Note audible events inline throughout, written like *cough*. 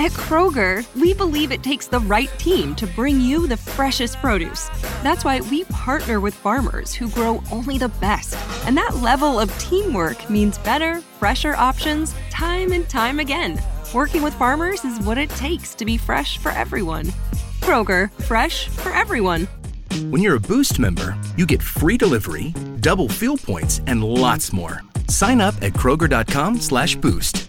At Kroger, we believe it takes the right team to bring you the freshest produce. That's why we partner with farmers who grow only the best. And that level of teamwork means better, fresher options time and time again. Working with farmers is what it takes to be fresh for everyone. Kroger, fresh for everyone. When you're a Boost member, you get free delivery, double fuel points, and lots more. Sign up at Kroger.com slash boost.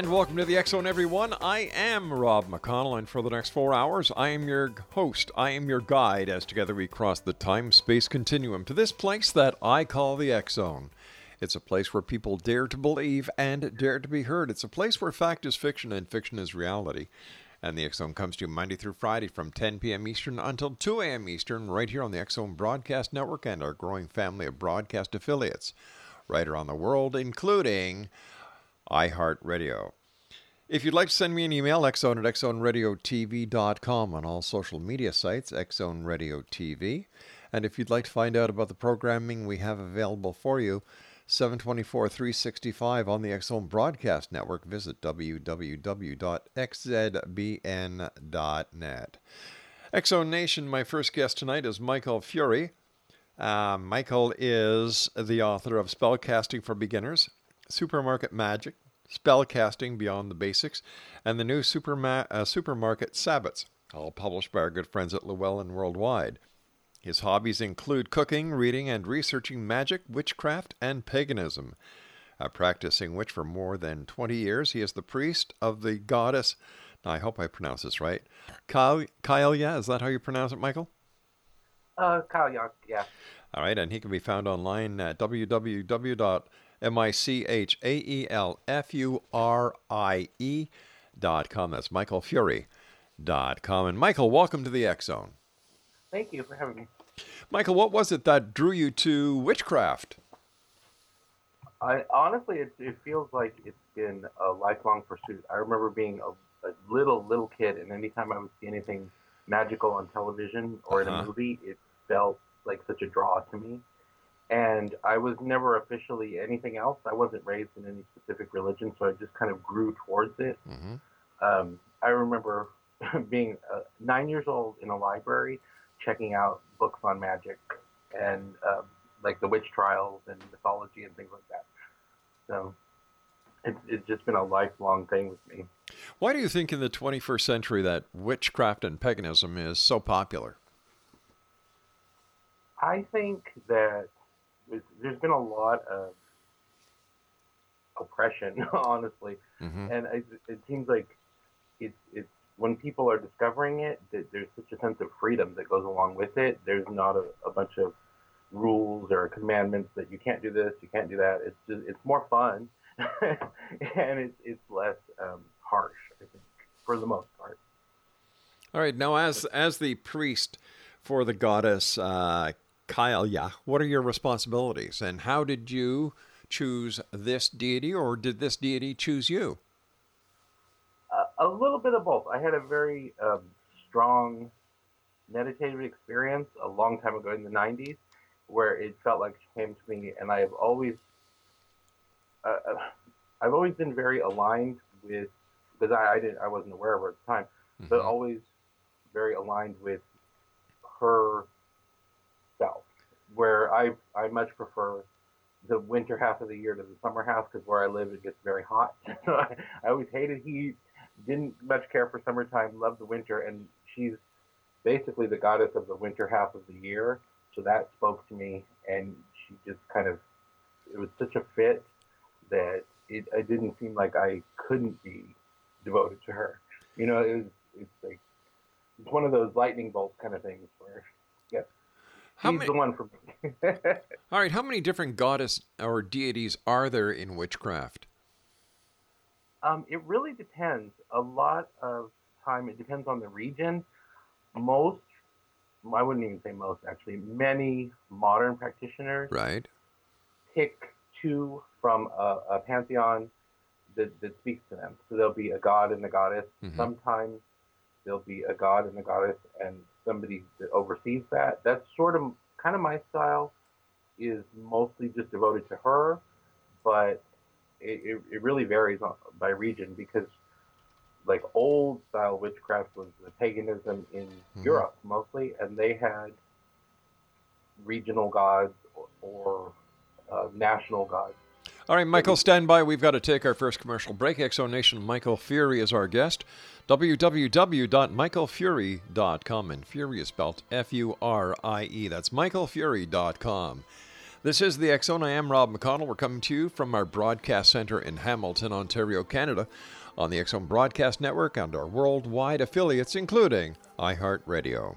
And welcome to the Zone, everyone. I am Rob McConnell, and for the next four hours, I am your host. I am your guide as together we cross the time space continuum to this place that I call the Zone. It's a place where people dare to believe and dare to be heard. It's a place where fact is fiction and fiction is reality. And the Zone comes to you Monday through Friday from 10 p.m. Eastern until 2 a.m. Eastern, right here on the Zone Broadcast Network and our growing family of broadcast affiliates right around the world, including iHeartRadio. If you'd like to send me an email, xzone at xzoneradiotv.com on all social media sites, Xzone Radio TV. And if you'd like to find out about the programming we have available for you, 724 365 on the Zone Broadcast Network, visit www.xzbn.net. Zone Nation, my first guest tonight is Michael Furie. Uh, Michael is the author of Spellcasting for Beginners, Supermarket Magic, Spellcasting Beyond the Basics, and the new Superma- uh, Supermarket Sabbats, all published by our good friends at Llewellyn Worldwide. His hobbies include cooking, reading, and researching magic, witchcraft, and paganism. A practicing witch for more than 20 years, he is the priest of the goddess. Now, I hope I pronounce this right. Kyle, Kylea, is that how you pronounce it, Michael? Uh, Kyle yeah. All right, and he can be found online at www.michaelfurie dot com. That's michaelfurie.com. And Michael, welcome to the X Zone. Thank you for having me. Michael, what was it that drew you to witchcraft? I honestly, it, it feels like it's been a lifelong pursuit. I remember being a, a little little kid, and anytime I would see anything magical on television or in Uh-huh. a movie, it felt like such a draw to me. And I was never officially anything else. I wasn't raised in any specific religion, so I just kind of grew towards it. Mm-hmm. Um, I remember *laughs* being uh, nine years old in a library, checking out books on magic and um, like the witch trials and mythology and things like that. So it's, it's just been a lifelong thing with me. Why do you think in the 21st century that witchcraft and paganism is so popular? I think that there's, been a lot of oppression, *laughs* honestly, Mhm. and it, it seems like it's it's when people are discovering it, that there's such a sense of freedom that goes along with it. There's not a, a bunch of rules or commandments that you can't do this, you can't do that. It's just it's more fun, *laughs* and it's it's less um, harsh. I think for the most part. All right. Now, as as the priest for the goddess uh, Kyle, yeah. what are your responsibilities, and how did you choose this deity, or did this deity choose you? Uh, a little bit of both. I had a very um, strong meditative experience a long time ago in the 90s where it felt like she came to me and I have always uh, uh, I've always been very aligned with because I, I didn't I wasn't aware of her at the time mm-hmm. but always very aligned with her where I I much prefer the winter half of the year to the summer half because where I live it gets very hot so *laughs* I, always hated heat didn't much care for summertime loved the winter and she's basically the goddess of the winter half of the year. So that spoke to me, and she just kind of, it was such a fit that it, it didn't seem like I couldn't be devoted to her. You know, it was, it's like, it's one of those lightning bolt kind of things where, how she's many, the one for me. *laughs* all right, how many different goddess or deities are there in witchcraft? Um, it really depends. A lot of time, it depends on the region most I wouldn't even say most actually, many modern practitioners right pick two from a, a pantheon that, that speaks to them. So there'll be a god and a goddess. Mm-hmm. Sometimes there'll be a god and a goddess and somebody that oversees that. That's sort of kind of my style is mostly just devoted to her, but it, it, it really varies by region because like old style witchcraft was the paganism in mm-hmm. Europe mostly, and they had regional gods or, or uh, national gods. All right, Michael, stand by. We've got to take our first commercial break. Exonation Michael Furie is our guest. www.michaelfurie.com. And Furie is spelled F U R I E. That's michaelfurie.com. This is the Zone. I am Rob McConnell. We're coming to you from our broadcast center in Hamilton, Ontario, Canada on the Zone Broadcast Network and our worldwide affiliates, including iHeartRadio.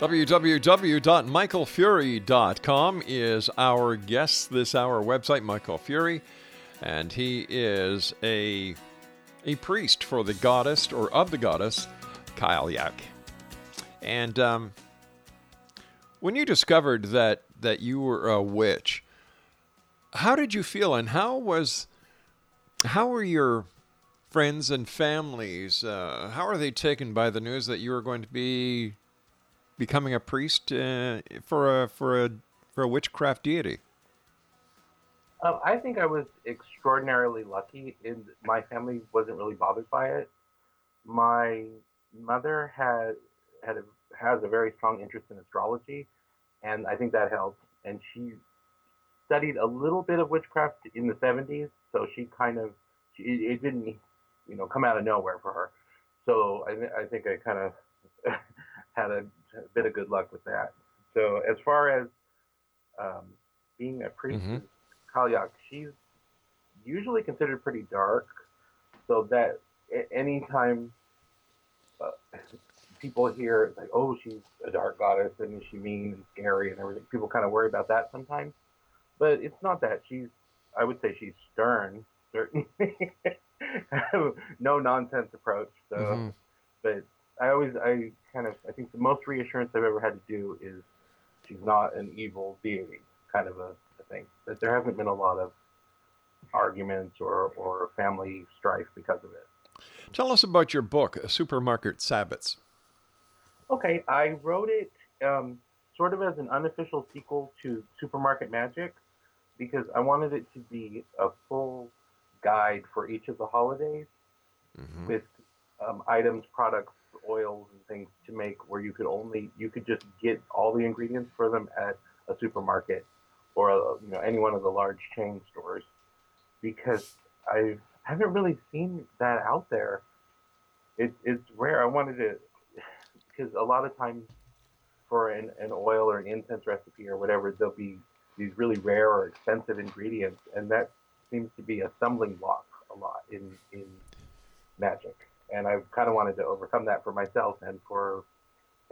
www.michaelfurie.com is our guest this hour website, Michael Furie, and he is a a priest for the goddess or of the goddess Cailleach. And um, when you discovered that that you were a witch, how did you feel, and how was how were your friends and families? Uh, how are they taken by the news that you were going to be becoming a priest uh, for a for a for a witchcraft deity? Um, I think I was extraordinarily lucky. In my family wasn't really bothered by it. My mother had had a, has a very strong interest in astrology, and I think that helped. And she studied a little bit of witchcraft in the 70s, so she kind of she, it didn't you know come out of nowhere for her. So I, I think I kind of *laughs* had a, a, bit of good luck with that. So as far as um, being a priest, mm-hmm. Cailleach, she's usually considered pretty dark, so that anytime uh, people hear like, "Oh, she's a dark goddess and she mean and scary and everything," people kind of worry about that sometimes. But it's not that. She's, I would say, she's stern, certainly, *laughs* no nonsense approach. So, mm-hmm. but I always, I kind of, I think the most reassurance I've ever had to do is she's not an evil deity, kind of a, a thing. That there hasn't been a lot of arguments or, or family strife because of it. Tell us about your book, Supermarket Sabbats. Okay, I wrote it um, sort of as an unofficial sequel to Supermarket Magic because I wanted it to be a full guide for each of the holidays mm-hmm. with um, items, products, oils, and things to make where you could only you could just get all the ingredients for them at a supermarket or a, you know any one of the large chain stores because I haven't really seen that out there. It, it's rare. I wanted to because a lot of times for an, an oil or an incense recipe or whatever, there'll be these really rare or expensive ingredients, and that seems to be a stumbling block a lot in in magic. And I kind of wanted to overcome that for myself and for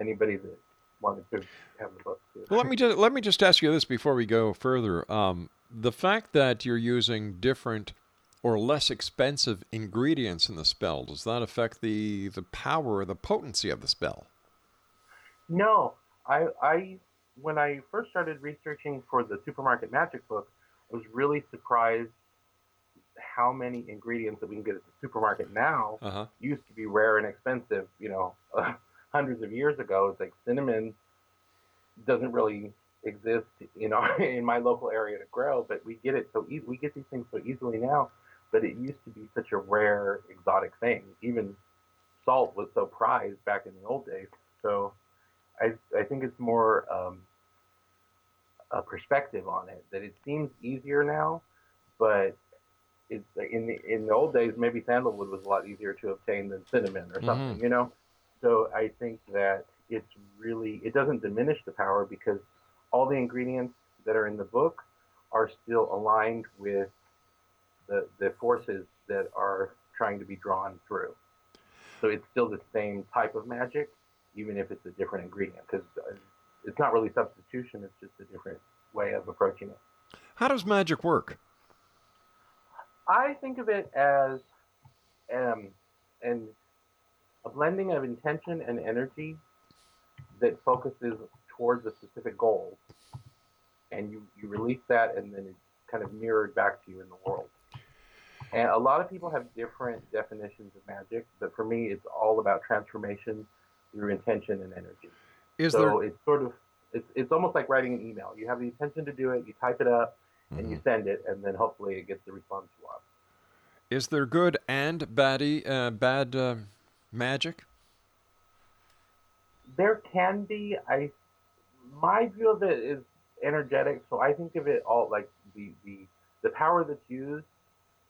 anybody that wanted to have the book. Too. Well, let me just let me just ask you this before we go further. Um, the fact that you're using different or less expensive ingredients in the spell does that affect the the power or the potency of the spell? No, I, I when I first started researching for the supermarket magic book, I was really surprised how many ingredients that we can get at the supermarket now uh-huh. used to be rare and expensive. You know, uh, *laughs* hundreds of years ago, it's like cinnamon doesn't really exist, you know, *laughs* in my local area to grow, but we get it so e- we get these things so easily now. But it used to be such a rare, exotic thing. Even salt was so prized back in the old days. So I, I think it's more um, a perspective on it that it seems easier now, but it's in the in the old days maybe sandalwood was a lot easier to obtain than cinnamon or something, mm-hmm. you know. So I think that it's really it doesn't diminish the power because all the ingredients that are in the book are still aligned with the the forces that are trying to be drawn through. So it's still the same type of magic, even if it's a different ingredient, because uh, it's not really substitution; it's just a different way of approaching it. How does magic work? I think of it as um, an a blending of intention and energy that focuses towards a specific goal, and you you release that, and then it's kind of mirrored back to you in the world. And a lot of people have different definitions of magic, but for me, it's all about transformation through intention and energy. Is so there... it's sort of it's it's almost like writing an email. You have the intention to do it, you type it up, mm-hmm. and you send it, and then hopefully it gets the response you want. Is there good and baddie, uh, bad uh, magic? There can be. I my view of it is energetic, so I think of it all like the the the power that's used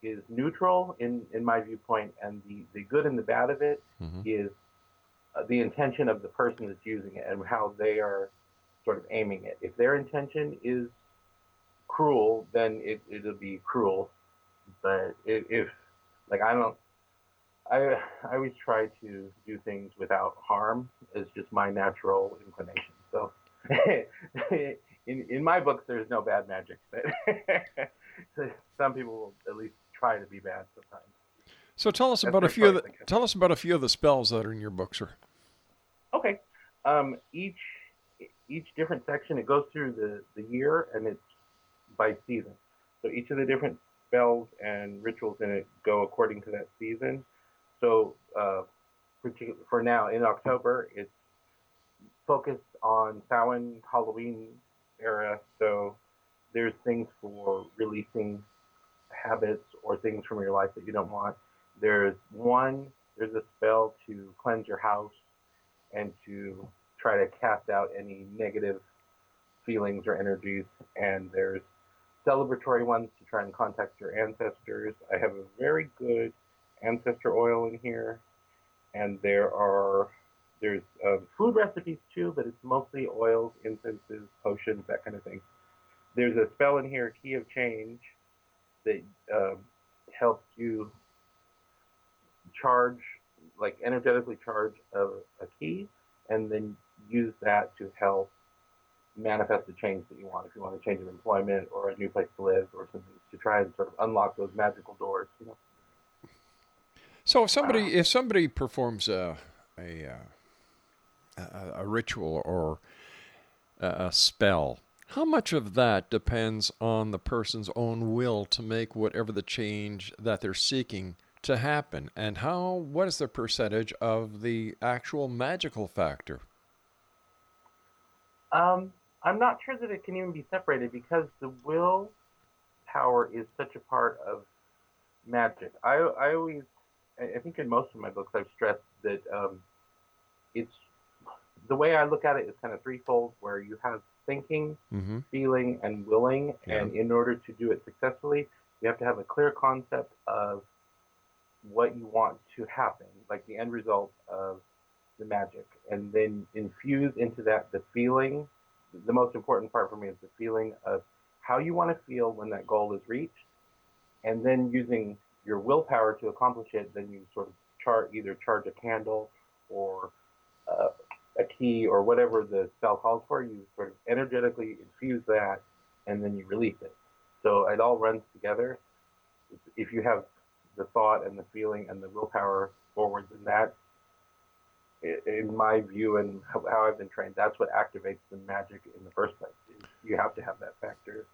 is neutral in in my viewpoint, and the the good and the bad of it mm-hmm. is uh, the intention of the person that's using it and how they are sort of aiming it. If their intention is cruel, then it, it'll be cruel. But if, if like I don't, I I always try to do things without harm. It's just my natural inclination. So *laughs* in in my books, there's no bad magic, but *laughs* some people will at least try to be bad sometimes. So tell us That's about a few of the, tell us about a few of the spells that are in your book, sir. Okay. Um, each each different section it goes through the, the year and it's by season. So each of the different spells and rituals in it go according to that season. So uh, for now in October it's focused on Samhain Halloween era. So there's things for releasing habits or things from your life that you don't want. There's one, there's a spell to cleanse your house and to try to cast out any negative feelings or energies. And there's celebratory ones to try and contact your ancestors. I have a very good ancestor oil in here, and there are there's uh, food recipes too, but it's mostly oils, incenses, potions, that kind of thing. There's a spell in here, Key of Change, that uh, helps you charge, like energetically charge a, a key, and then use that to help manifest the change that you want. If you want to change of employment or a new place to live or something, to try and sort of unlock those magical doors. You know. So if somebody if somebody performs a a uh, a, a ritual or a, a spell, how much of that depends on the person's own will to make whatever the change that they're seeking to happen, and how what is the percentage of the actual magical factor? Um, I'm not sure that it can even be separated because the will power is such a part of magic. I I always I think in most of my books I've stressed that um, it's the way I look at it is kind of threefold, where you have thinking, Mm-hmm. feeling, and willing, Yeah. and in order to do it successfully, you have to have a clear concept of what you want to happen, like the end result of the magic, and then infuse into that the feeling. The most important part for me is the feeling of how you want to feel when that goal is reached, and then using your willpower to accomplish it. Then you sort of chart either charge a candle or uh, a key or whatever the cell calls for. You sort of energetically infuse that, and then you release it. So it all runs together. If you have the thought and the feeling and the willpower forward, then that, in my view and how I've been trained, that's what activates the magic in the first place. You have to have that factor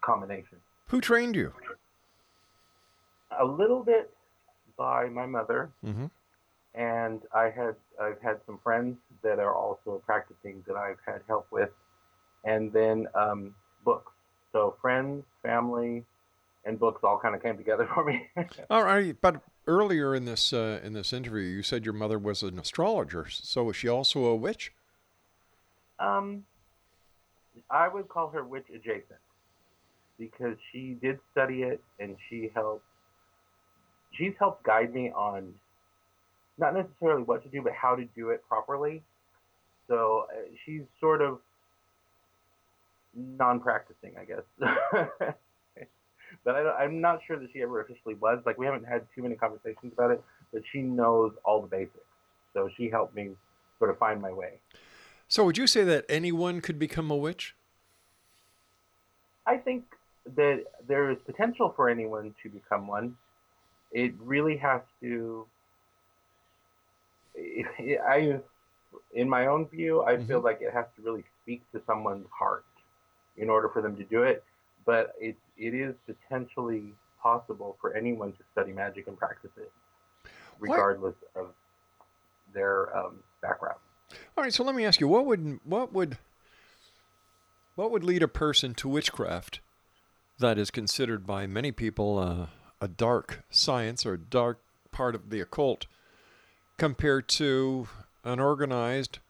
combination. Who trained you? A little bit by my mother, Mm-hmm. and I had I've had some friends that are also practicing that I've had help with, and then um, books. So friends, family, and books all kind of came together *laughs* for me. All right, but earlier in this uh, in this interview, you said your mother was an astrologer. So is she also a witch? um, I would call her witch adjacent because she did study it and she helped. She's helped guide me on not necessarily what to do, but how to do it properly. So uh, she's sort of non-practicing, I guess. *laughs* but I, I'm not sure that she ever officially was. Like we haven't had too many conversations about it, but she knows all the basics. So she helped me sort of find my way. So would you say that anyone could become a witch? I think that there is potential for anyone to become one. It really has to. I, in my own view, I feel mm-hmm. like it has to really speak to someone's heart in order for them to do it. But it it is potentially possible for anyone to study magic and practice it, regardless of their um, background. All right, so let me ask you, what would what would what would lead a person to witchcraft that is considered by many people uh, a dark science or a dark part of the occult compared to an organized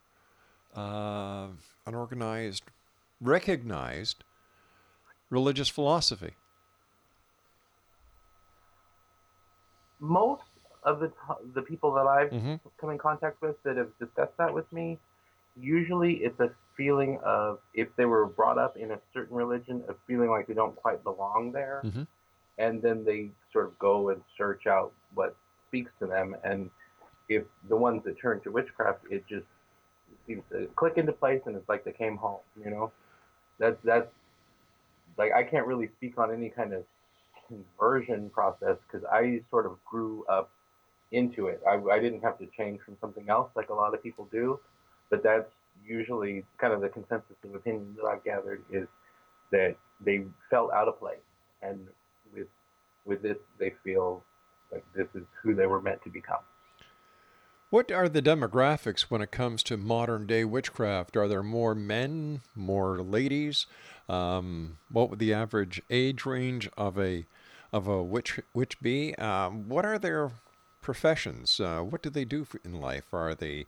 uh, an organized recognized religious philosophy? most of the the people that I've Mhm. come in contact with that have discussed that with me, usually it's a feeling of if they were brought up in a certain religion, of feeling like they don't quite belong there, Mhm. and then they sort of go and search out what speaks to them, and if the ones that turn to witchcraft, it just seems to click into place, and it's like they came home. You know, that's that's like I can't really speak on any kind of conversion process because I sort of grew up into it. I, I didn't have to change from something else like a lot of people do, but that's usually kind of the consensus of opinion that I've gathered is that they felt out of place, and with with this they feel like this is who they were meant to become. What are the demographics when it comes to modern day witchcraft? Are there more men, more ladies? Um, what would the average age range of a of a witch witch be? Um, what are their professions? Uh, what do they do for, in life? Are they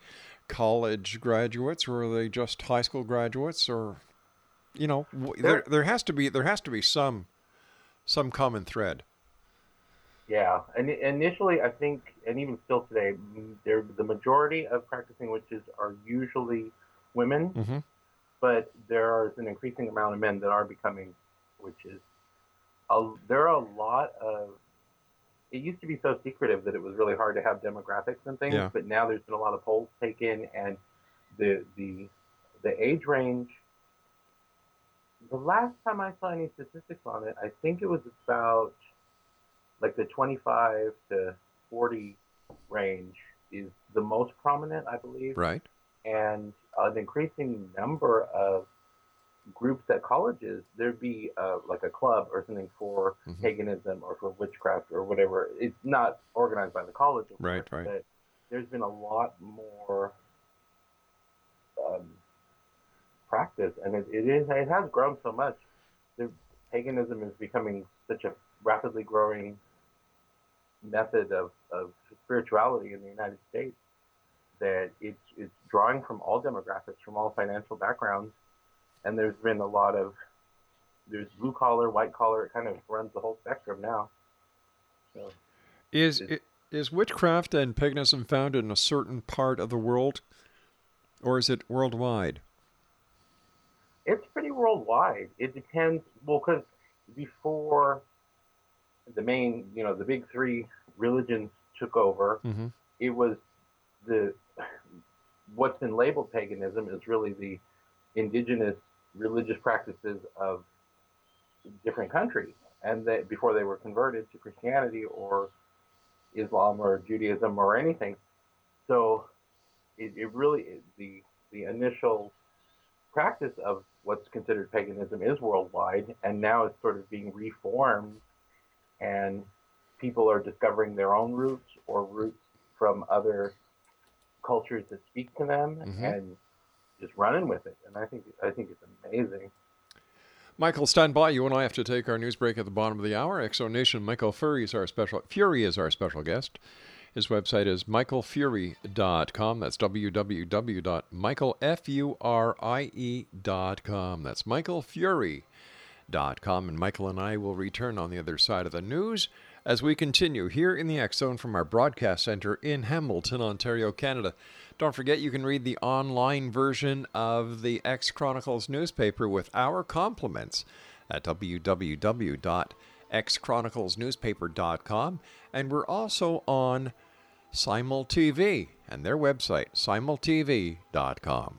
college graduates, or are they just high school graduates, or you know, there there has to be there has to be some some common thread. Yeah, and initially, I think, and even still today, there the majority of practicing witches are usually women, Mm-hmm. but there is an increasing amount of men that are becoming witches. A, there are a lot of. It used to be so secretive that it was really hard to have demographics and things, Yeah. but now there's been a lot of polls taken, and the the the age range. The last time I saw any statistics on it, I think it was about like the 25 to 40 range is the most prominent, I believe, Right. and an increasing number of groups at colleges. There'd be uh, like a club or something for Mhm. paganism or for witchcraft or whatever. It's not organized by the college, Right, right. But there's been a lot more um, practice, and it, it is it has grown so much. The paganism is becoming such a rapidly growing method of, of spirituality in the United States that it's it's drawing from all demographics, from all financial backgrounds, and there's been a lot of there's blue collar, white collar. It kind of runs the whole spectrum now. So Is witchcraft and paganism found in a certain part of the world, or is it worldwide? it's pretty worldwide. It depends. Well, because before the main, you know, the big three religions took over, Mm-hmm. it was the what's been labeled paganism is really the indigenous religious practices of different countries, and that before they were converted to Christianity or Islam or Judaism or anything. So it, it really the the initial practice of what's considered paganism is worldwide, and now it's sort of being reformed, and people are discovering their own roots or roots from other cultures that speak to them, Mhm. and just running with it. And I think I think it's amazing. Michael, stand by. You and I have to take our news break at the bottom of the hour. Exo Nation, Michael Furie is our special Furie is our special guest. His website is michaelfurie.com. That's www.michaelfurie.com. That's michaelfurie.com. And Michael and I will return on the other side of the news as we continue here in the X Zone from our broadcast center in Hamilton, Ontario, Canada. Don't forget you can read the online version of the X Chronicles newspaper with our compliments at www.xchroniclesnewspaper.com. And we're also on Simul TV and their website, simultv.com.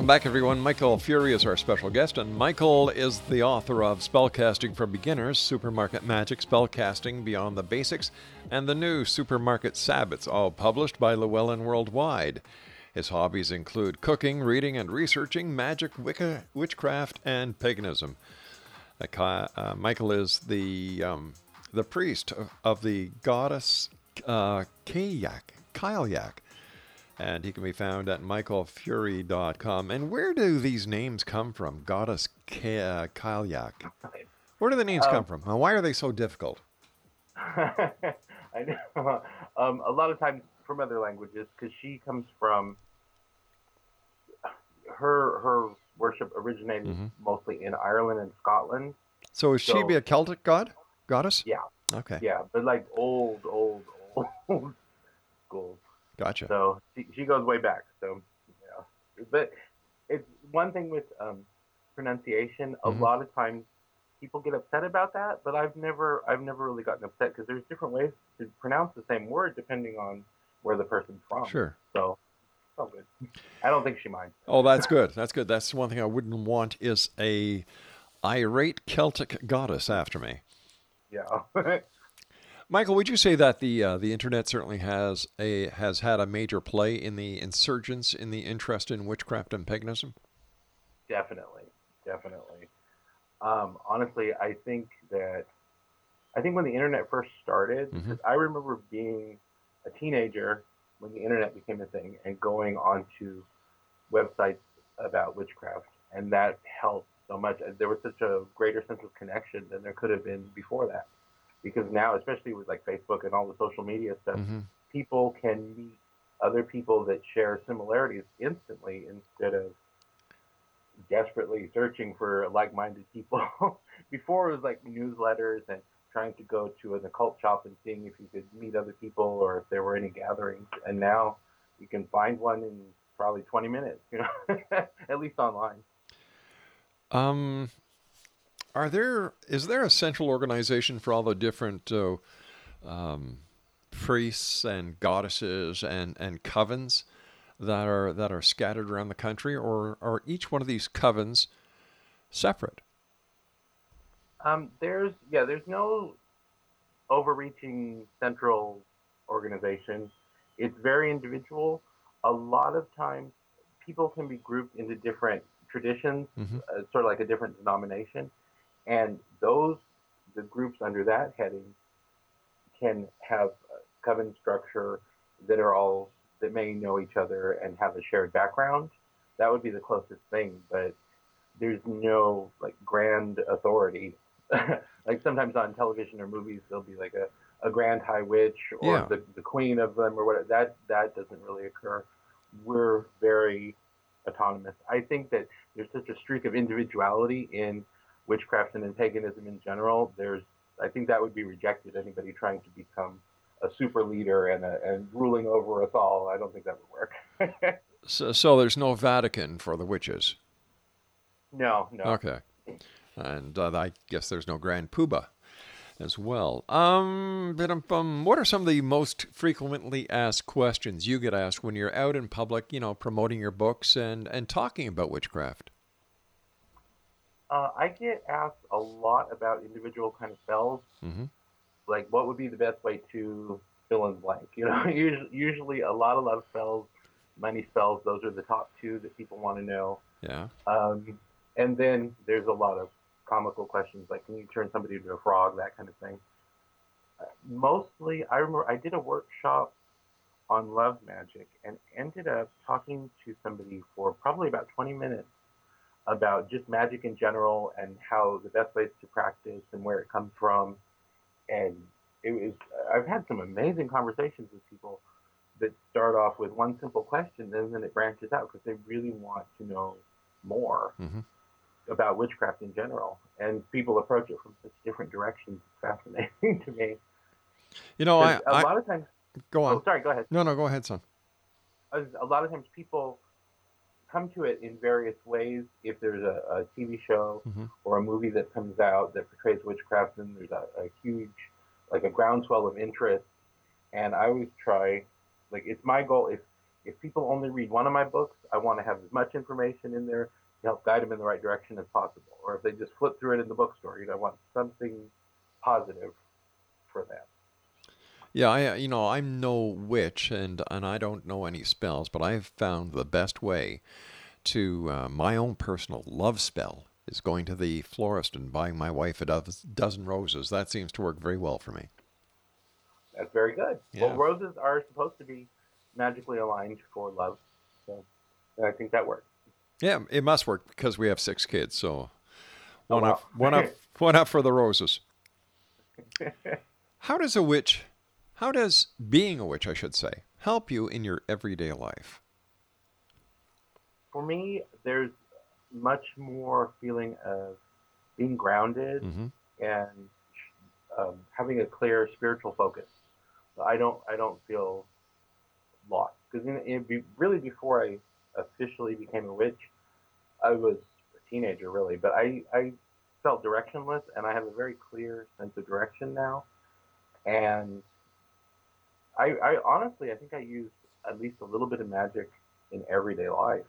Welcome back, everyone. Michael Furie is our special guest, and Michael is the author of Spellcasting for Beginners, Supermarket Magic, Spellcasting Beyond the Basics, and the new Supermarket Sabbats, all published by Llewellyn Worldwide. His hobbies include cooking, reading, and researching magic, Wicca, witchcraft, and paganism. Uh, Michael is the um, the priest of, the goddess uh, Kayak, Kayak. And he can be found at michaelfurie.com. And where do these names come from? Goddess Ka- Kalyak. Where do the names come from? And why are they so difficult? *laughs* I know. Um, a lot of times from other languages, because she comes from her her worship originated Mhm. mostly in Ireland and Scotland. So is she be a Celtic god? Goddess? Yeah, Okay. yeah, but like old, old, old *laughs* school. Gotcha. So she, she goes way back. So yeah, but it's one thing with um, pronunciation. A Mhm. lot of times people get upset about that, but I've never I've never really gotten upset because there's different ways to pronounce the same word depending on where the person's from. Sure. So it's all good. I don't think she minds. Oh, that's good. That's good. That's one thing I wouldn't want is a irate Celtic goddess after me. Yeah. *laughs* Michael, would you say that the uh, the internet certainly has a has had a major play in the insurgence in the interest in witchcraft and paganism? Definitely, definitely. Um, honestly, I think that I think when the internet first started, Mhm. 'cause I remember being a teenager when the internet became a thing and going onto websites about witchcraft, and that helped so much. There was such a greater sense of connection than there could have been before that, because now, especially with like Facebook and all the social media stuff, Mhm. people can meet other people that share similarities instantly instead of desperately searching for like-minded people. *laughs* Before it was like newsletters and trying to go to an occult shop and seeing if you could meet other people or if there were any gatherings. And now you can find one in probably 20 minutes, you know, *laughs* at least online. Um, are there is there a central organization for all the different uh, um, priests and goddesses and and covens that are that are scattered around the country, or are each one of these covens separate? Um, there's yeah, there's no overreaching central organization. It's very individual. A lot of times, people can be grouped into different traditions, Mhm. uh, sort of like a different denomination, and those the groups under that heading can have a coven structure that are all that may know each other and have a shared background. That would be the closest thing, but there's no like grand authority. *laughs* like sometimes on television or movies, there'll be like a, a grand high witch or Yeah. the, the queen of them or whatever. That that doesn't really occur. We're very autonomous. I think that there's such a streak of individuality in witchcraft and paganism in general. There's I think that would be rejected. Anybody trying to become a super leader and a, and ruling over us all, I don't think that would work. *laughs* So, so there's no Vatican for the witches. no, no. Okay. And uh, I guess there's no Grand Poobah as well. Um, ba-dum-bum. what are some of the most frequently asked questions you get asked when you're out in public, you know, promoting your books and, and talking about witchcraft? Uh, I get asked a lot about individual kind of spells. Mm-hmm. Like, what would be the best way to fill in blank? *laughs* You know, usually, usually a lot of love spells, money spells. Those are the top two that people want to know. Yeah. Um, and then there's a lot of comical questions like, can you turn somebody into a frog? That kind of thing. Uh, mostly, I remember I did a workshop on love magic and ended up talking to somebody for probably about 20 minutes about just magic in general and how the best ways to practice and where it comes from. And it was, I've had some amazing conversations with people that start off with one simple question and then it branches out because they really want to know more Mhm. about witchcraft in general. And people approach it from such different directions. It's fascinating *laughs* to me. You know, I, a I lot of times, go on. oh, sorry, go ahead. No, no, go ahead, son. a lot of times people come to it in various ways. If there's a, a TV show Mhm. or a movie that comes out that portrays witchcraft, then there's a, a huge, like a groundswell of interest. And I always try, like it's my goal. If if people only read one of my books, I want to have as much information in there to help guide them in the right direction as possible. Or if they just flip through it in the bookstore, you know, I want something positive for them. Yeah, I, uh, you know, I'm no witch, and and I don't know any spells, but I've found the best way to uh, my own personal love spell is going to the florist and buying my wife a dozen roses. That seems to work very well for me. That's very good. Yeah. Well, roses are supposed to be magically aligned for love. So I think that works. Yeah, it must work because we have six kids. So Oh, one wow. up, one up, *laughs* one up for the roses. *laughs* How does a witch, how does being a witch, I should say, help you in your everyday life? For me, there's much more feeling of being grounded Mm-hmm. and um, having a clear spiritual focus. So I don't I don't feel lost because be, really before I officially became a witch, I was a teenager really, but I I felt directionless and I have a very clear sense of direction now, and I I honestly I think I use at least a little bit of magic in everyday life.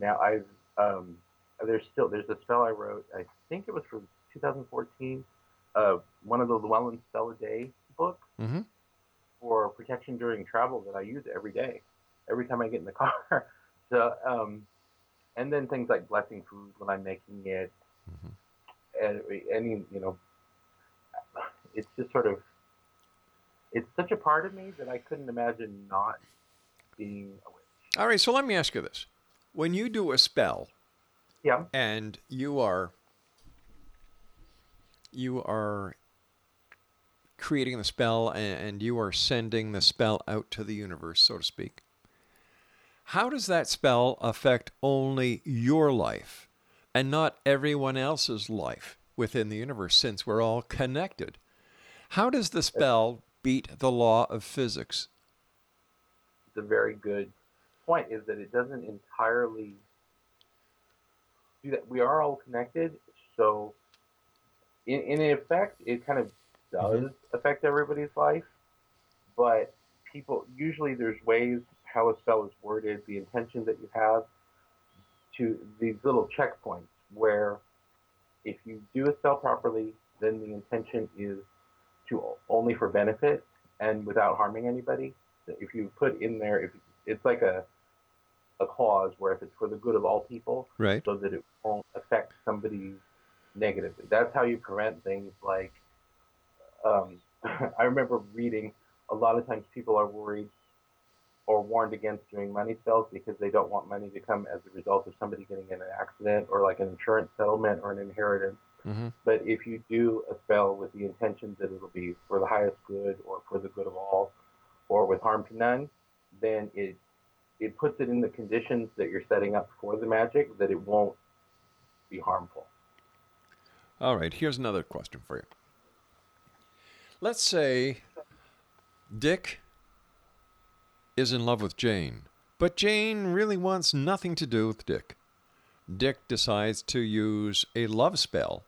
Now I've um, there's still there's a spell I wrote. I think it was from 2014. Uh, one of the Llewellyn Spell a Day books Mm-hmm. for protection during travel that I use every day, every time I get in the *laughs* car. so um, and then things like blessing food when I'm making it, and any you know, it's just sort of it's such a part of me that I couldn't imagine not being a witch. All right, so let me ask you this: When you do a spell Yeah. and you are you are creating the spell and, and you are sending the spell out to the universe, so to speak. How does that spell affect only your life and not everyone else's life within the universe since we're all connected? How does the spell beat the law of physics? It's a very good point. Is that it doesn't entirely do that. We are all connected, so in, in effect, it kind of does mm-hmm. affect everybody's life. But people usually there's ways how a spell is worded, the intention that you have, to these little checkpoints where if you do a spell properly, then the intention is to only for benefit and without harming anybody. If you put in there, if it's like a a clause where if it's for the good of all people, Right. so that it won't affect somebody negatively. That's how you prevent things like. Um, *laughs* I remember reading a lot of times people are worried or warned against doing money spells because they don't want money to come as a result of somebody getting in an accident or like an insurance settlement or an inheritance. Mm-hmm. But if you do a spell with the intention that it'll be for the highest good or for the good of all or with harm to none, then it it puts it in the conditions that you're setting up for the magic that it won't be harmful. All right, here's another question for you. Let's say Dick is in love with Jane, but Jane really wants nothing to do with Dick. Dick decides to use a love spell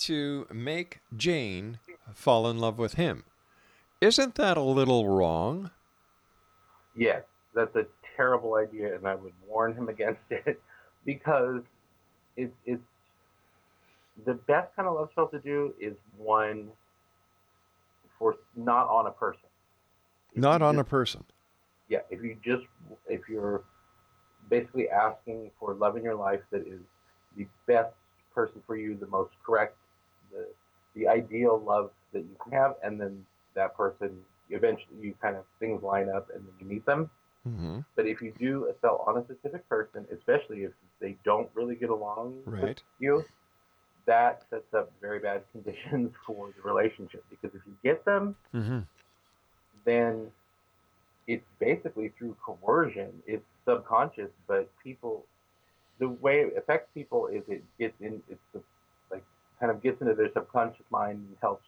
to make Jane fall in love with him. Isn't that a little wrong? Yes, that's a terrible idea, and I would warn him *laughs* against it because it's it's the best kind of love spell to do is one for not on a person. If Not on a person. yeah. If you just if you're basically asking for love in your life that is the best person for you, the most correct, the the ideal love that you can have, and then that person eventually you kind of things line up and then you meet them. Mm-hmm. But if you do a spell on a specific person, especially if they don't really get along with Right. you, that sets up very bad conditions *laughs* for the relationship. Because if you get them, Mm-hmm. then it's basically through coercion. It's subconscious, but people, the way it affects people is it gets in, it's the, kind of gets into their subconscious mind and helps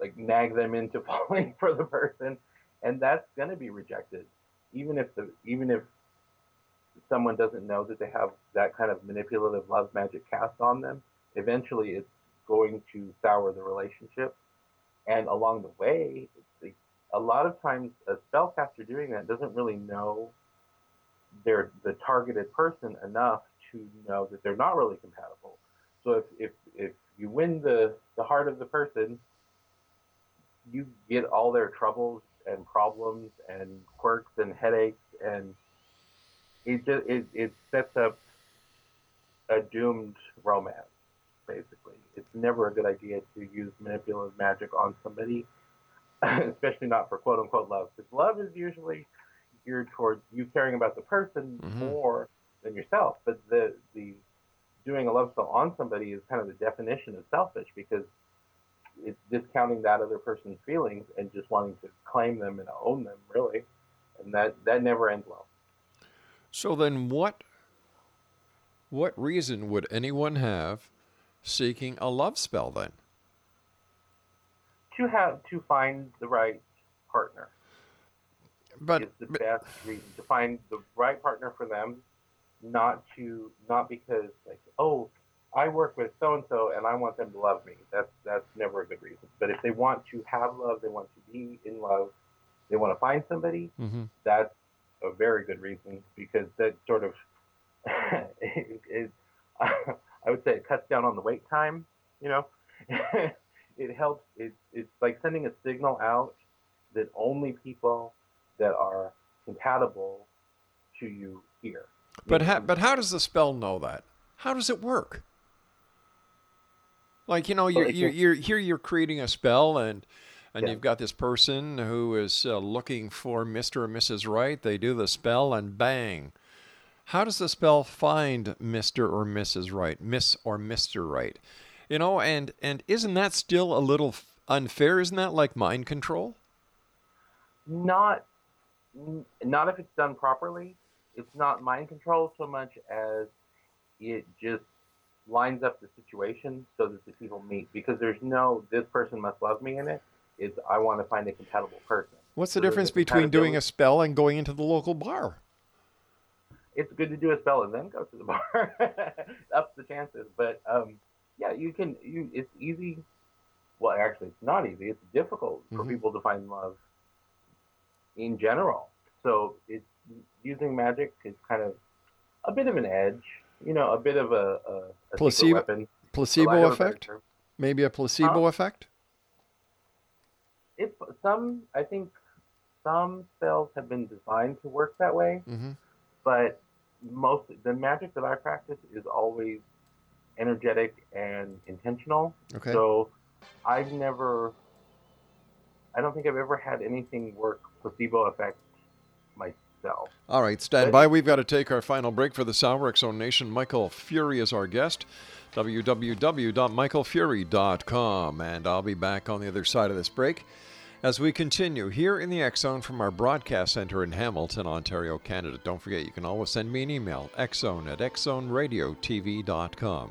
like nag them into *laughs* falling for the person, and that's going to be rejected, even if the even if someone doesn't know that they have that kind of manipulative love magic cast on them. Eventually, it's going to sour the relationship, and along the way, a lot of times a spellcaster doing that doesn't really know their the targeted person enough to know that they're not really compatible. So if if, if you win the, the heart of the person, you get all their troubles and problems and quirks and headaches and it just it, it sets up a doomed romance basically. It's never a good idea to use manipulative magic on somebody *laughs* especially not for quote unquote love, because love is usually geared towards you caring about the person Mhm. more than yourself. But the the doing a love spell on somebody is kind of the definition of selfish because it's discounting that other person's feelings and just wanting to claim them and own them really, and that that never ends well. So then, what what reason would anyone have seeking a love spell then? To have to find the right partner. But, is the but best reason to find the right partner for them, not to not because like oh I work with so and so and I want them to love me. That's that's never a good reason. But if they want to have love, they want to be in love, they want to find somebody. Mhm. That's a very good reason because that sort of *laughs* it, it, *laughs* I would say it cuts down on the wait time. You know, *laughs* it helps. It, it's like sending a signal out that only people that are compatible to you hear. But ha- but how does the spell know that? How does it work? Like you know, you're you're, you're here. You're creating a spell, and and Yeah. you've got this person who is uh, looking for Mister or Mrs. Right. They do the spell, and bang. How does the spell find Mister or Mrs. Right, Miss or Mister Right? You know, and and isn't that still a little unfair? Isn't that like mind control? not not if it's done properly. It's not mind control so much as it just lines up the situation so that the people meet because there's no this person must love me in it. It's I want to find a compatible person. What's the So difference between doing a spell and going into the local bar? it's good to do a spell and then go to the *laughs* bar. Ups the chances. But um, yeah, you can. You it's easy. Well, actually, it's not easy. It's difficult for Mhm. people to find love in general. So it's using magic is kind of a bit of an edge. You know, a bit of a, a, a Placebo- weapon. Placebo a better effect? term. Maybe a placebo Huh? effect? It some I think some spells have been designed to work that way. Mm-hmm. but most the magic that I practice is always energetic and intentional. Okay. So I've never, I don't think I've ever had anything work placebo effect myself. All right, stand by. We've got to take our final break for the Sour Zone Nation. Michael Furie is our guest. www.michaelfurie.com. And I'll be back on the other side of this break as we continue here in the Zone from our broadcast center in Hamilton, Ontario, Canada. Don't forget, you can always send me an email, xzone at xzoneradiotv.com.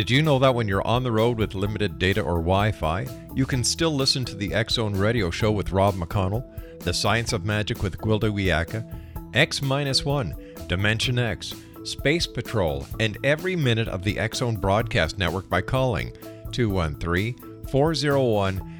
Did you know that when you're on the road with limited data or Wi Fi, you can still listen to the X Zone radio show with Rob McConnell, The Science of Magic with Gwilda Wiyaka, X 1, Dimension X, Space Patrol, and every minute of the X Zone broadcast network by calling 213 401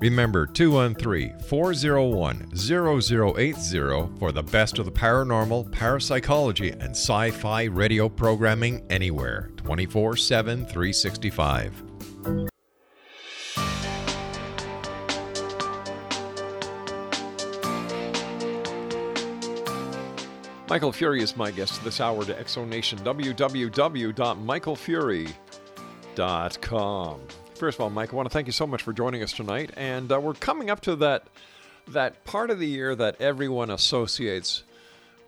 Remember 213 401 0080 for the best of the paranormal, parapsychology, and sci fi radio programming anywhere 24 7 365. Michael Furie is my guest this hour to Exonation. www.michaelfurie.com. First of all, Mike, I want to thank you so much for joining us tonight. And uh, we're coming up to that that part of the year that everyone associates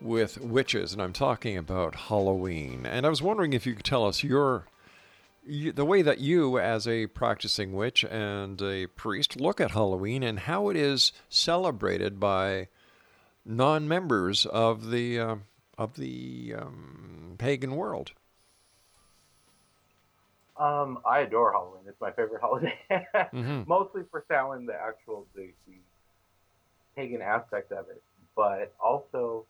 with witches, and I'm talking about Halloween. And I was wondering if you could tell us your you, the way that you, as a practicing witch and a priest, look at Halloween and how it is celebrated by non-members of the uh, of the um, pagan world. Um, I adore Halloween. It's my favorite *laughs* holiday. mm-hmm. Mostly for Samhain, the actual the, the pagan aspect of it, but also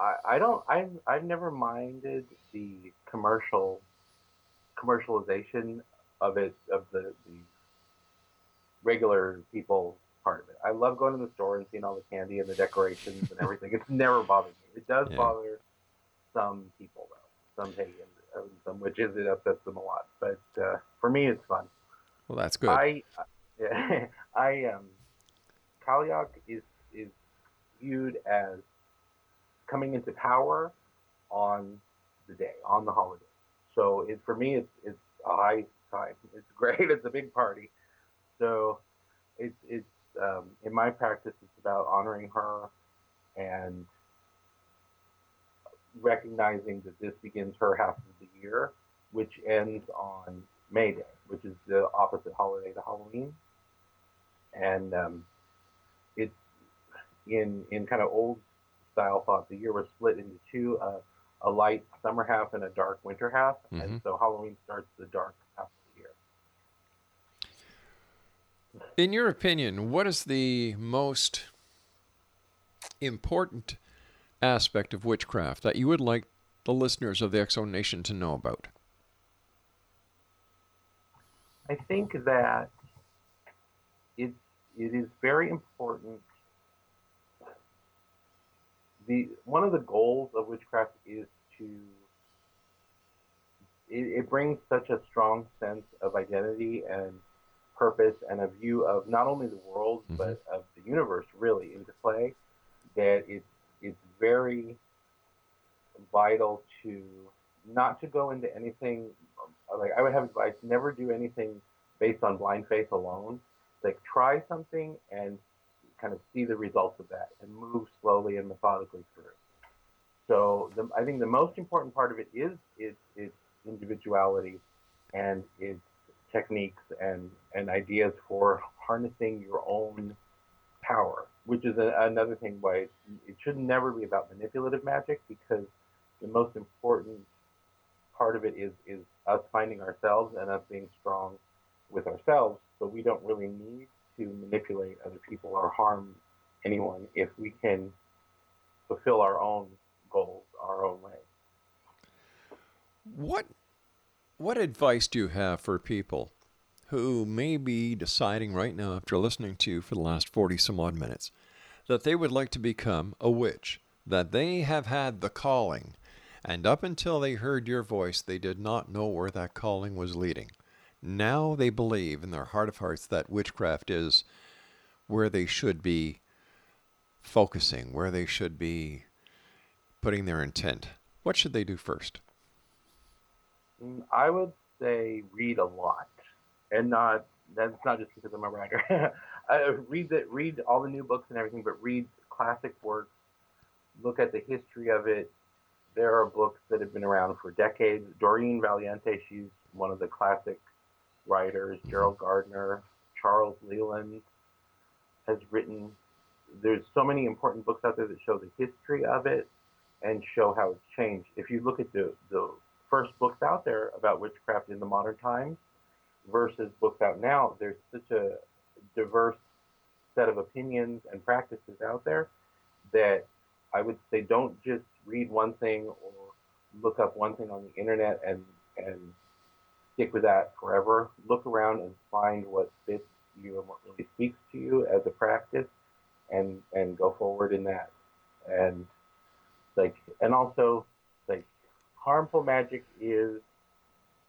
I, I don't I've I've never minded the commercial commercialization of it of the, the regular people part of it. I love going to the store and seeing all the candy and the decorations and everything. It's never bothered me. It does *laughs* yeah. bother some people though, some pagans, uh, some witches. It upsets them a lot. But uh, for me, it's fun. Well, that's good. I yeah, *laughs* I um, Cailleach is is viewed as coming into power on the day, on the holiday. So it, for me, it's it's a high time. *laughs* It's great. It's a big party. So it's it's um, in my practice, it's about honoring her and recognizing that this begins her half of the year, which ends on May Day, which is the opposite holiday to Halloween. And um, it's in in kind of old style thought. The year was split into two: uh, a light summer half and a dark winter half. Mm-hmm. And so Halloween starts the dark half of the year. In your opinion, what is the most important aspect of witchcraft that you would like the listeners of the Zone Nation to know about? I think that it, it is very important. The one of the goals of witchcraft is to it, it brings such a strong sense of identity and purpose and a view of not only the world mm-hmm. but of the universe really into play that it's very vital to not to go into anything like I would have advice never do anything based on blind faith alone. Like try something and kind of see the results of that and move slowly and methodically through. So the, I think the most important part of it is its its individuality and its techniques and, and ideas for harnessing your own power, which is a, another thing why it, it should never be about manipulative magic because the most important part of it is, is us finding ourselves and us being strong with ourselves. So we don't really need to manipulate other people or harm anyone if we can fulfill our own goals our own way. What what advice do you have for people who may be deciding right now, after listening to you for the last 40 some odd minutes, that they would like to become a witch, that they have had the calling, and up until they heard your voice, they did not know where that calling was leading. Now they believe in their heart of hearts that witchcraft is where they should be focusing, where they should be putting their intent. What should they do first? I would say read a lot, and not that's not just because I'm a writer. *laughs* uh, read the read all the new books and everything, but read classic works. Look at the history of it. There are books that have been around for decades. Doreen Valiente, she's one of the classic writers. Mm-hmm. Gerald Gardner, Charles Leland has written. There's so many important books out there that show the history of it and show how it's changed. If you look at the the first books out there about witchcraft in the modern times versus books out now, there's such a diverse set of opinions and practices out there that I would say don't just read one thing or look up one thing on the internet and and stick with that forever. Look around and find what fits you and what really speaks to you as a practice and and go forward in that. And like and also like harmful magic is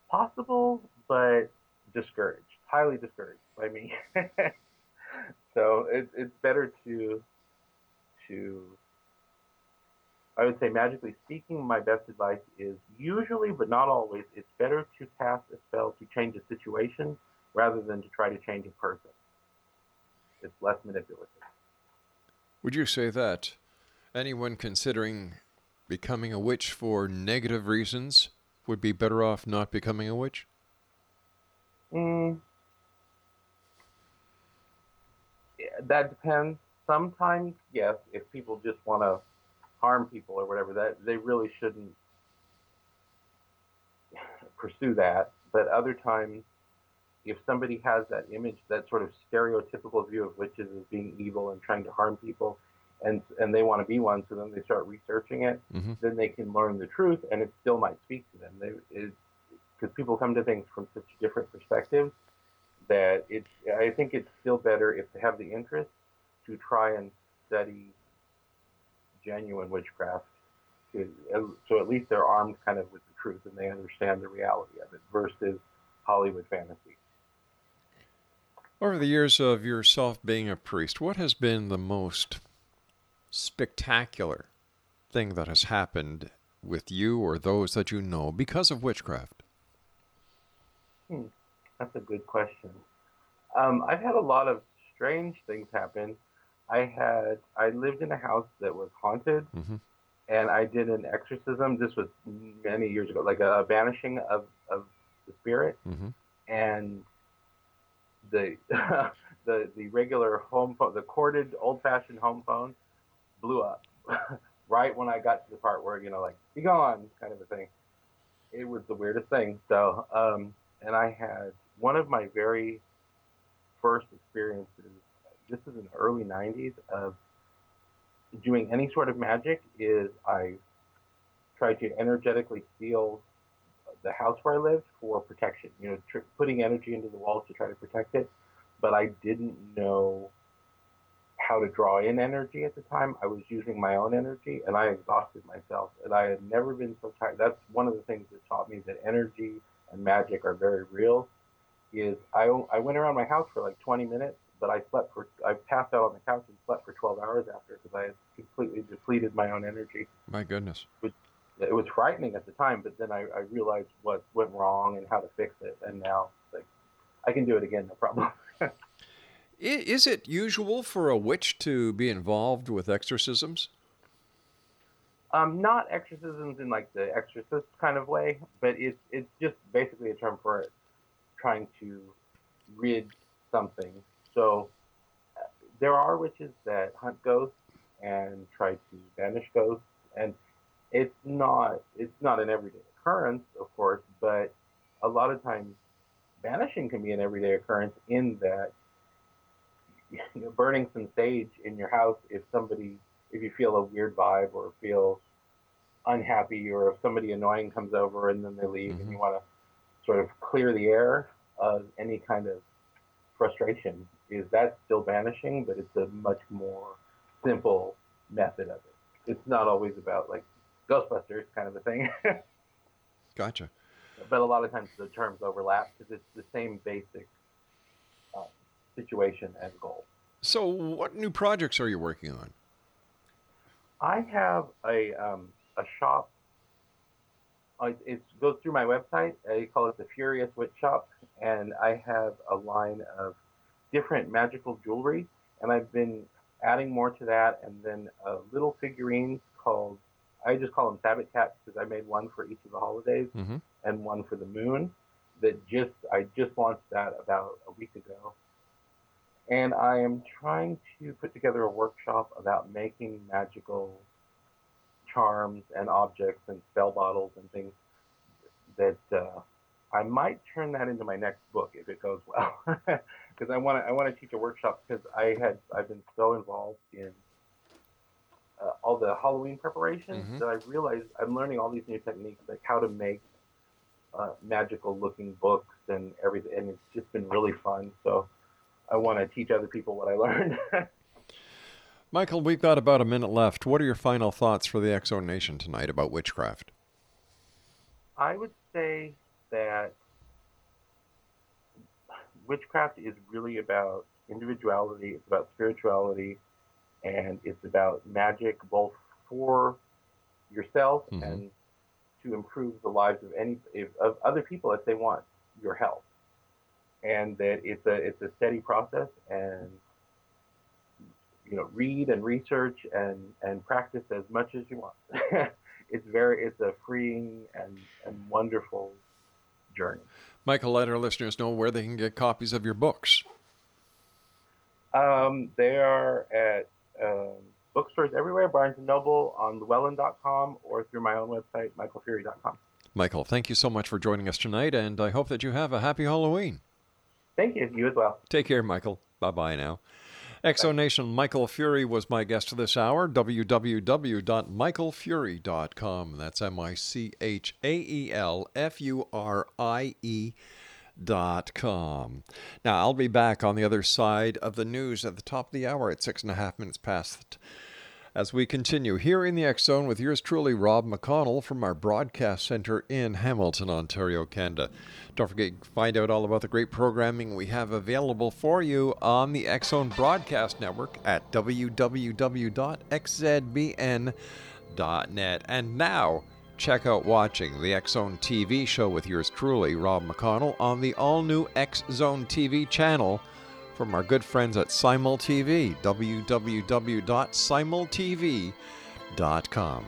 possible, but discouraged, highly discouraged by me. *laughs* so it, it's better to to I would say, magically speaking, my best advice is usually, but not always, it's better to cast a spell to change a situation rather than to try to change a person. It's less manipulative. Would you say that anyone considering becoming a witch for negative reasons would be better off not becoming a witch? Mm, yeah, that depends. Sometimes, yes, if people just want to harm people or whatever, that they really shouldn't pursue that. But other times, if somebody has that image, that sort of stereotypical view of witches as being evil and trying to harm people, and and they want to be one, so then they start researching it, Mm-hmm. then they can learn the truth, and it still might speak to them. They because people come to things from such different perspectives that it's. I think it's still better if they have the interest to try and study genuine witchcraft. to- So at least they're armed kind of with the truth and they understand the reality of it versus Hollywood fantasy. Over the years of yourself being a priest, what has been the most spectacular thing that has happened with you or those that you know because of witchcraft? Hmm, that's a good question. Um, I've had a lot of strange things happen. I had I lived in a house that was haunted, Mm-hmm. and I did an exorcism. This was many years ago, like a, a banishing of of the spirit, Mm-hmm. and the *laughs* the the regular home phone, the corded old fashioned home phone, blew up *laughs* right when I got to the part where you know like be gone kind of a thing. It was the weirdest thing. So um, and I had one of my very first experiences. This is in the early '90s of doing any sort of magic. Is I tried to energetically seal the house where I lived for protection. You know, tr- putting energy into the walls to try to protect it. But I didn't know how to draw in energy at the time. I was using my own energy, and I exhausted myself. And I had never been so tired. That's one of the things that taught me that energy and magic are very real. Is I, I went around my house for like 20 minutes, but I slept for I passed out on the couch and slept for 12 hours after because I had completely depleted my own energy My goodness. it was frightening at the time, but then I, I realized what went wrong and how to fix it, and now like I can do it again, no problem. *laughs* Is it usual for a witch to be involved with exorcisms? Um, not exorcisms in like the exorcist kind of way, but it's it's just basically a term for trying to rid something. So uh, there are witches that hunt ghosts and try to banish ghosts, and it's not it's not an everyday occurrence, of course, but a lot of times banishing can be an everyday occurrence in that *laughs* you know, burning some sage in your house if somebody if you feel a weird vibe or feel unhappy or if somebody annoying comes over and then they leave and Mhm. you want to sort of clear the air of any kind of frustration is that still banishing but it's a much more simple method of it it's not always about like ghostbusters kind of a thing *laughs* Gotcha. but a lot of times the terms overlap because it's the same basic uh, situation and goal So, what new projects are you working on? I have a um, a shop. Uh, it goes through my website. I call it the Furious Witch Shop, and I have a line of different magical jewelry, and I've been adding more to that, and then uh, little figurines called I just call them Sabbath cats because I made one for each of the holidays Mm-hmm. and one for the moon. That just I just launched that about a week ago, and I am trying to put together a workshop about making magical charms and objects and spell bottles and things that uh, I might turn that into my next book if it goes well, *laughs* because I want to I want to teach a workshop because I had I've been so involved in uh, all the Halloween preparations Mhm. that I realized I'm learning all these new techniques like how to make uh, magical looking books and everything, and it's just been really fun. So I want to teach other people what I learned. *laughs* Michael, we've got about a minute left. What are your final thoughts for the X Zone Nation tonight about witchcraft? I would say that witchcraft is really about individuality, it's about spirituality, and it's about magic both for yourself Mhm. and to improve the lives of any of other people if they want your help. And that it's a it's a steady process and you know read and research and and practice as much as you want. *laughs* it's very it's a freeing and and wonderful journey. Michael, let our listeners know where they can get copies of your books. Um, they are at um, bookstores everywhere, Barnes and Noble, on llewellyn.com, or through my own website, michaelfurie.com. Michael, thank you so much for joining us tonight, and I hope that you have a happy Halloween. Thank you. You as well. Take care, Michael. Bye bye now. X Zone Nation Michael Furie was my guest this hour. www.michaelfurie.com. That's M I C H A E L F U R I E dot com. Now, I'll be back on the other side of the news at the top of the hour at six and a half minutes past as we continue here in the X Zone with yours truly, Rob McConnell from our broadcast center in Hamilton, Ontario, Canada. Don't forget, to find out all about the great programming we have available for you on the X Zone Broadcast Network at www.xzbn.net. And now, check out watching the X Zone TV show with yours truly, Rob McConnell, on the all new X Zone TV channel from our good friends at SimulTV, www.simultv.com.